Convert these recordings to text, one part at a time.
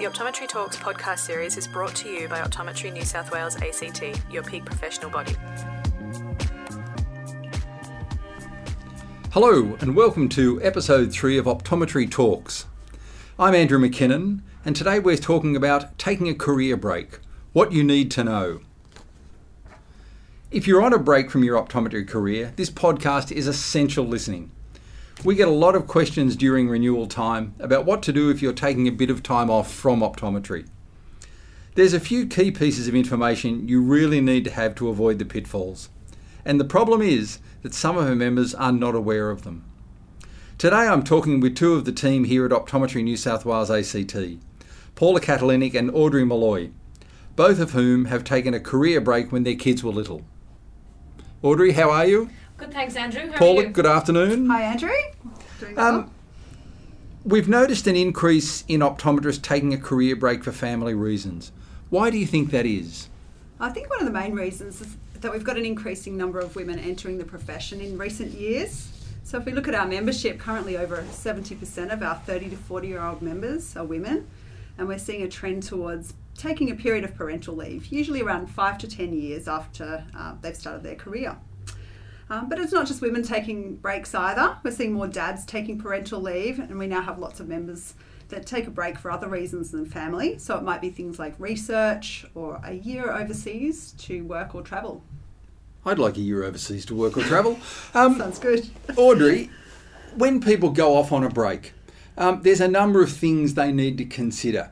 The Optometry Talks podcast series is brought to you by Optometry New South Wales ACT, your peak professional body. Hello, and welcome to episode 3 of Optometry Talks. I'm Andrew McKinnon, and today we're talking about taking a career break, what you need to know. If you're on a break from your optometry career, this podcast is essential listening. We get a lot of questions during renewal time about what to do if you're taking a bit of time off from optometry. There's a few key pieces of information you really need to have to avoid the pitfalls. And the problem is that some of our members are not aware of them. Today I'm talking with two of the team here at Optometry New South Wales ACT, Paula Catalinic and Audrey Malloy, both of whom have taken a career break when their kids were little. Audrey, how are you? Good, thanks, Andrew. How Paula, are you? good afternoon. Hi, Andrew. Doing well. Um, we've noticed an increase in optometrists taking a career break for family reasons. Why do you think that is? I think one of the main reasons is that we've got an increasing number of women entering the profession in recent years. So, if we look at our membership, currently over 70% of our 30 to 40 year old members are women, and we're seeing a trend towards taking a period of parental leave, usually around five to 10 years after uh, they've started their career. Um, but it's not just women taking breaks either. We're seeing more dads taking parental leave, and we now have lots of members that take a break for other reasons than family. So it might be things like research or a year overseas to work or travel. I'd like a year overseas to work or travel. Um, Sounds good. Audrey, when people go off on a break, um, there's a number of things they need to consider.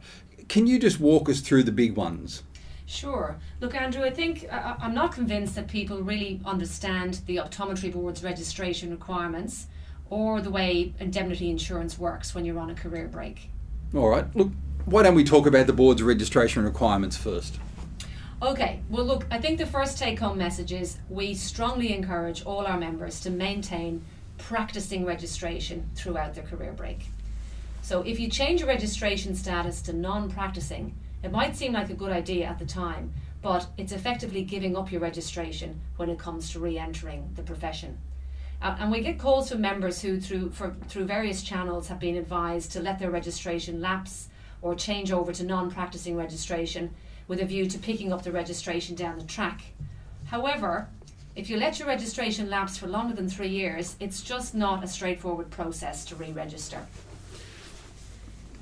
Can you just walk us through the big ones? Sure. Look, Andrew, I think uh, I'm not convinced that people really understand the Optometry Board's registration requirements or the way indemnity insurance works when you're on a career break. All right, look, why don't we talk about the board's registration requirements first? Okay, well, look, I think the first take home message is we strongly encourage all our members to maintain practicing registration throughout their career break. So if you change your registration status to non practicing, it might seem like a good idea at the time, but it's effectively giving up your registration when it comes to re entering the profession. Uh, and we get calls from members who, through, for, through various channels, have been advised to let their registration lapse or change over to non practicing registration with a view to picking up the registration down the track. However, if you let your registration lapse for longer than three years, it's just not a straightforward process to re register.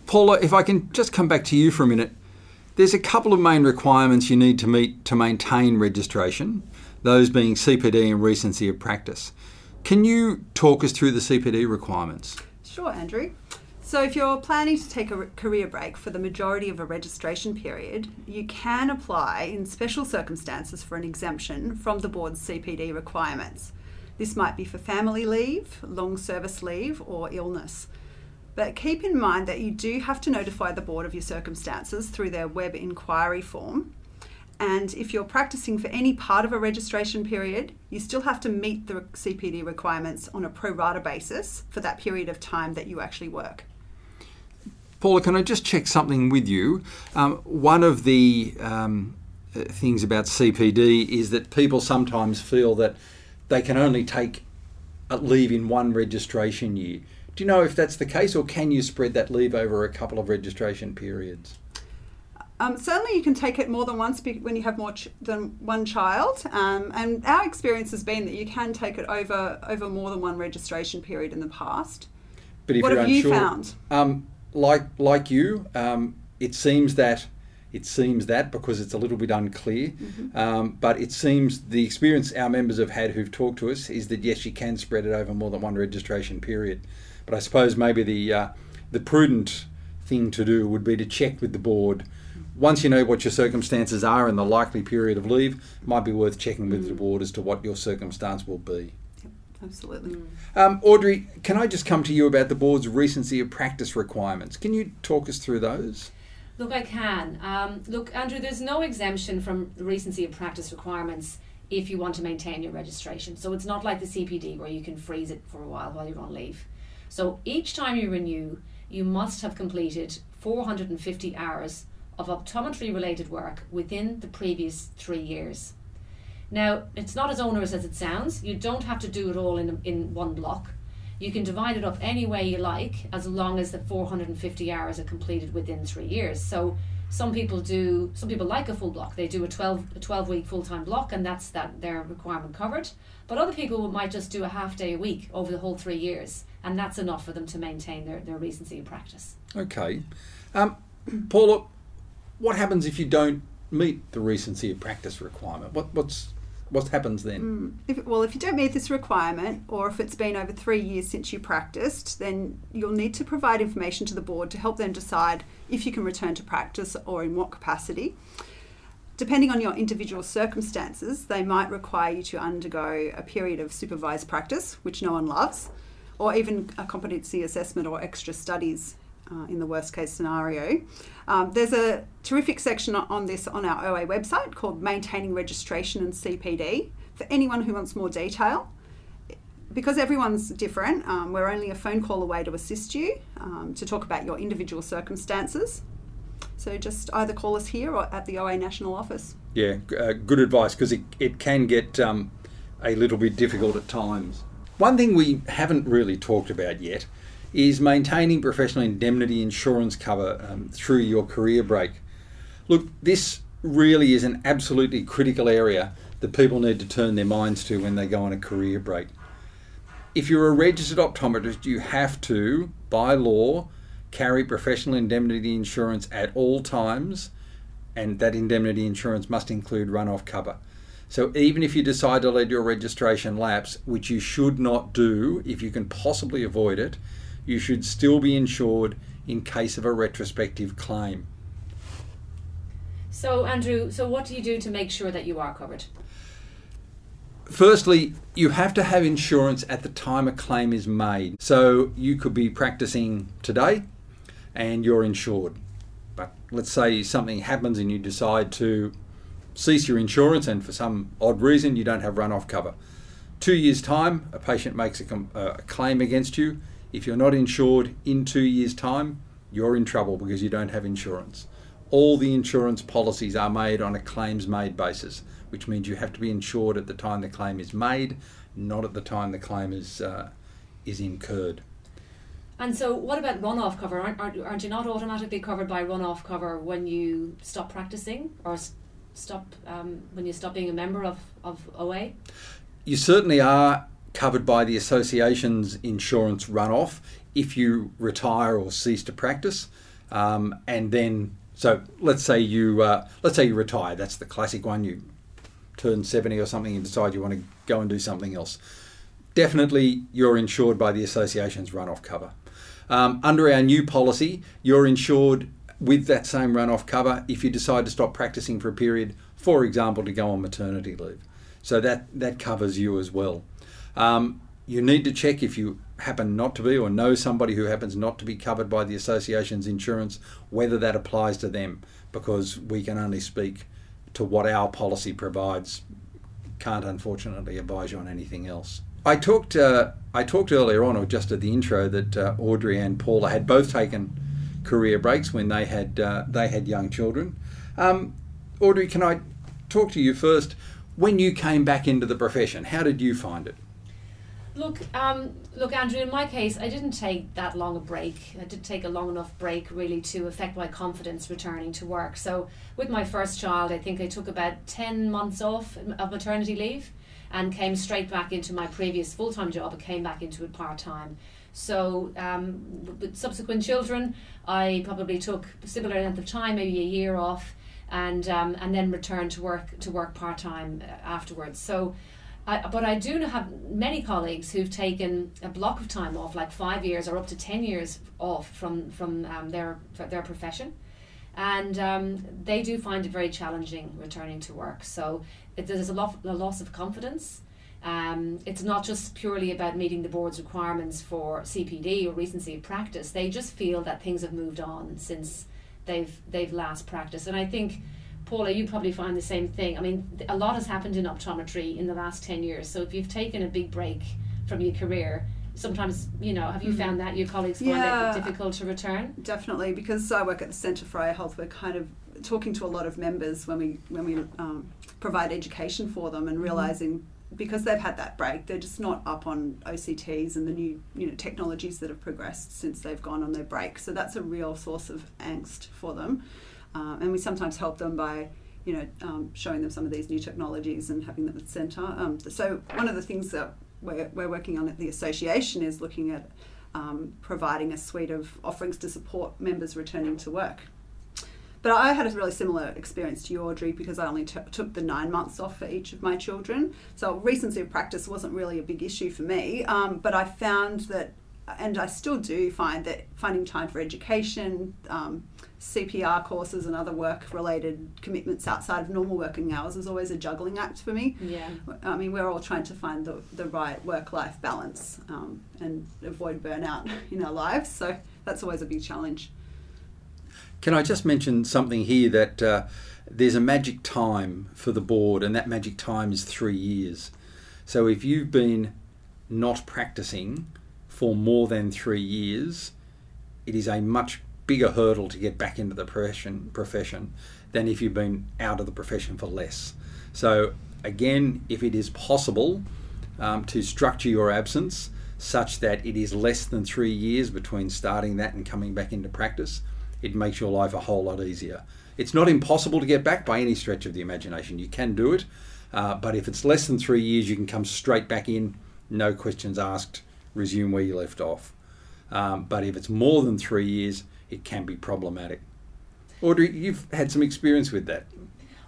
Paula, if I can just come back to you for a minute, there's a couple of main requirements you need to meet to maintain registration, those being CPD and recency of practice. Can you talk us through the CPD requirements? Sure, Andrew. So, if you're planning to take a career break for the majority of a registration period, you can apply in special circumstances for an exemption from the board's CPD requirements. This might be for family leave, long service leave, or illness. But keep in mind that you do have to notify the board of your circumstances through their web inquiry form. And if you're practicing for any part of a registration period, you still have to meet the CPD requirements on a pro rata basis for that period of time that you actually work. Paula, can I just check something with you? Um, one of the um, uh, things about CPD is that people sometimes feel that they can only take a leave in one registration year. Do you know if that's the case, or can you spread that leave over a couple of registration periods? Um, certainly, you can take it more than once be- when you have more ch- than one child. Um, and our experience has been that you can take it over over more than one registration period in the past. But if What you're have you found? Um, like like you, um, it seems that it seems that because it's a little bit unclear, Mm-hmm. um, but it seems the experience our members have had who've talked to us is that yes, you can spread it over more than one registration period. But I suppose maybe the uh, the prudent thing to do would be to check with the board. Once you know what your circumstances are and the likely period of leave, might be worth checking with the Mm. board as to what your circumstance will be. Absolutely. Um, Audrey, can I just come to you about the board's recency of practice requirements? Can you talk us through those? Look, I can. Um, look, Andrew, there's no exemption from recency of practice requirements if you want to maintain your registration. So it's not like the CPD where you can freeze it for a while while you're on leave. So each time you renew, you must have completed 450 hours of optometry related work within the previous three years. Now, it's not as onerous as it sounds. You don't have to do it all in, in one block. You can divide it up any way you like, as long as the 450 hours are completed within three years. So some people do some people like a full block they do a 12 a 12 week full-time block and that's that their requirement covered but other people might just do a half day a week over the whole three years and that's enough for them to maintain their, their recency of practice Okay. Um, Paula, what happens if you don't meet the recency of practice requirement? What, what's, what happens then? If, well, if you don't meet this requirement, or if it's been over three years since you practiced, then you'll need to provide information to the board to help them decide if you can return to practice or in what capacity. Depending on your individual circumstances, they might require you to undergo a period of supervised practice, which no one loves, or even a competency assessment or extra studies uh, in the worst case scenario. Um, there's a terrific section on- this on our OA website called Maintaining Registration and CPD for anyone who wants more detail. Because everyone's different, um, we're only a phone call away to assist you um, to talk about your individual circumstances. So just either call us here or at the OA National Office. Yeah, uh, good advice because it, it can get um, a little bit difficult at times. One thing we haven't really talked about yet is maintaining professional indemnity insurance cover um, through your career break. Look, this really is an absolutely critical area that people need to turn their minds to when they go on a career break. If you're a registered optometrist, you have to, by law, carry professional indemnity insurance at all times and that indemnity insurance must include runoff cover. So even if you decide to let your registration lapse, which you should not do if you can possibly avoid it, you should still be insured in case of a retrospective claim. so andrew so what do you do to make sure that you are covered Firstly, you have to have insurance at the time a claim is made. So you could be practicing today and you're insured. But let's say something happens and you decide to cease your insurance and for some odd reason you don't have runoff cover. Two years' time, a patient makes a, com- a claim against you. If you're not insured in two years' time, you're in trouble because you don't have insurance. All the insurance policies are made on a claims made basis, which means you have to be insured at the time the claim is made, not at the time the claim is uh, is incurred. and so what about runoff cover aren't, aren't, aren't you not automatically covered by runoff cover when you stop practicing or stop um, when you stop being a member of, of oa You certainly are covered by the association's insurance runoff if you retire or cease to practice, um, and then so let's say you uh, let's say you retire. That's the classic one. You turn seventy or something and decide you want to go and do something else. Definitely, you're insured by the association's runoff cover. Um, under our new policy, you're insured with that same runoff cover if you decide to stop practicing for a period, for example, to go on maternity leave. So that, that covers you as well. Um, you need to check if you happen not to be or know somebody who happens not to be covered by the association's insurance, whether that applies to them, because we can only speak to what our policy provides. Can't unfortunately advise you on anything else. I talked. Uh, I talked earlier on, or just at the intro, that uh, Audrey and Paula had both taken career breaks when they had uh, they had young children. Um, Audrey, can I talk to you first? When you came back into the profession, how did you find it? Look, um, look, Andrew. In my case, I didn't take that long a break. I didn't take a long enough break, really, to affect my confidence returning to work. So, with my first child, I think I took about ten months off of maternity leave, and came straight back into my previous full time job. I came back into it part time. So, um, with subsequent children, I probably took a similar length of time, maybe a year off, and um, and then returned to work to work part time afterwards. So. I, but I do have many colleagues who've taken a block of time off, like five years or up to ten years off from from um, their their profession, and um, they do find it very challenging returning to work. So it, there's a, lot, a loss of confidence. Um, it's not just purely about meeting the board's requirements for CPD or recency of practice. They just feel that things have moved on since they've they've last practiced, and I think. Paula, you probably find the same thing. I mean, a lot has happened in optometry in the last 10 years. So if you've taken a big break from your career, sometimes, you know, have you found that your colleagues find Yeah. it difficult to return? Definitely, because I work at the Centre for Eye Health, we're kind of talking to a lot of members when we when we um, provide education for them and realizing because they've had that break, they're just not up on OCTs and the new you know technologies that have progressed since they've gone on their break. So that's a real source of angst for them, uh, and we sometimes help them by you know um, showing them some of these new technologies and having them at the centre. Um, so one of the things that we're, we're working on at the association is looking at um, providing a suite of offerings to support members returning to work. But I had a really similar experience to you, Audrey, because I only t- took the nine months off for each of my children. So recency of practice wasn't really a big issue for me. Um, but I found that, and I still do find that finding time for education, um, CPR courses, and other work-related commitments outside of normal working hours is always a juggling act for me. Yeah. I mean, we're all trying to find the, the right work-life balance um, and avoid burnout in our lives. So that's always a big challenge. Can I just mention something here that uh, there's a magic time for the board, and that magic time is three years. So if you've been not practicing for more than three years, it is a much bigger hurdle to get back into the profession, profession than if you've been out of the profession for less. So again, if it is possible um, to structure your absence such that it is less than three years between starting that and coming back into practice, it makes your life a whole lot easier. It's not impossible to get back by any stretch of the imagination. You can do it, uh, but if it's less than three years, you can come straight back in, no questions asked, resume where you left off. Um, but if it's more than three years, it can be problematic. Audrey, you've had some experience with that.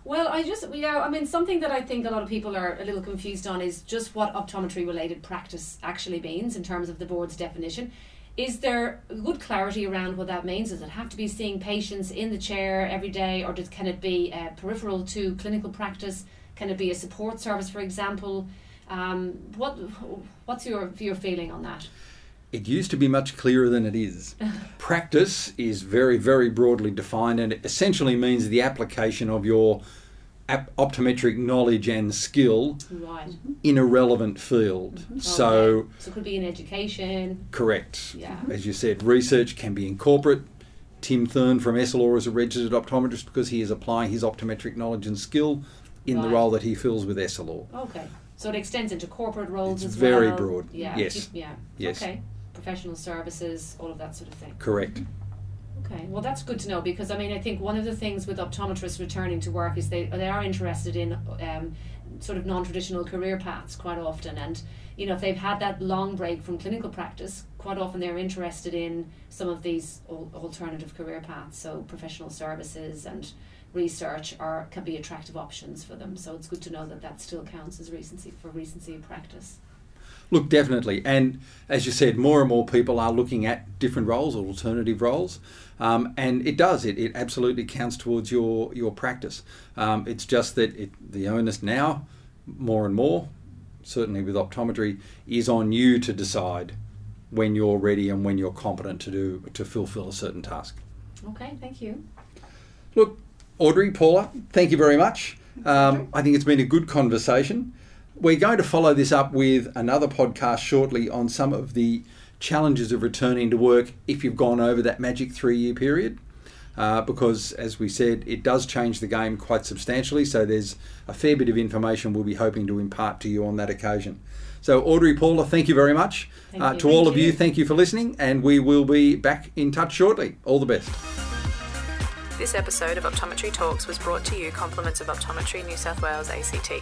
Well, I just, yeah, I mean, something that I think a lot of people are a little confused on is just what optometry related practice actually means in terms of the board's definition. Is there good clarity around what that means? Does it have to be seeing patients in the chair every day, or does, can it be uh, peripheral to clinical practice? Can it be a support service, for example? Um, what What's your your feeling on that? It used to be much clearer than it is. Practice is very, very broadly defined, and it essentially means the application of your ap- optometric knowledge and skill Right. in a relevant field. Mm-hmm. Oh, so, Okay. so it could be in education. correct. Yeah. As you said, research can be in corporate. Tim Thurn from Essilor is a registered optometrist because he is applying his optometric knowledge and skill in the role that he fills with Essilor. Okay. So it extends into corporate roles It's as very well. Very broad. Yeah. Yes. Yeah. Yes. Okay. Professional services, all of that sort of thing. Correct. Okay, well that's good to know because I mean I think one of the things with optometrists returning to work is they they are interested in um, sort of non-traditional career paths quite often. And you know if they've had that long break from clinical practice quite often they're interested in some of these al- alternative career paths. So professional services and research are can be attractive options for them. So it's good to know that that still counts as recency for recency of practice Look, definitely. And as you said, more and more people are looking at different roles or alternative roles. Um, and it does, it, it absolutely counts towards your, your practice. Um, it's just that it, the onus now, more and more, certainly with optometry, is on you to decide when you're ready and when you're competent to do to fulfill a certain task. okay thank you Look, Audrey, Paula, thank you very much. Um, I think it's been a good conversation. We're going to follow this up with another podcast shortly on some of the challenges of returning to work if you've gone over that magic three year period. Uh, because, as we said, it does change the game quite substantially. So, there's a fair bit of information we'll be hoping to impart to you on that occasion. So, Audrey, Paula, thank you very much. Uh, you. to all Thank of you, you. thank you for listening, and we will be back in touch shortly. All the best. This episode of Optometry Talks was brought to you compliments of Optometry New South Wales ACT.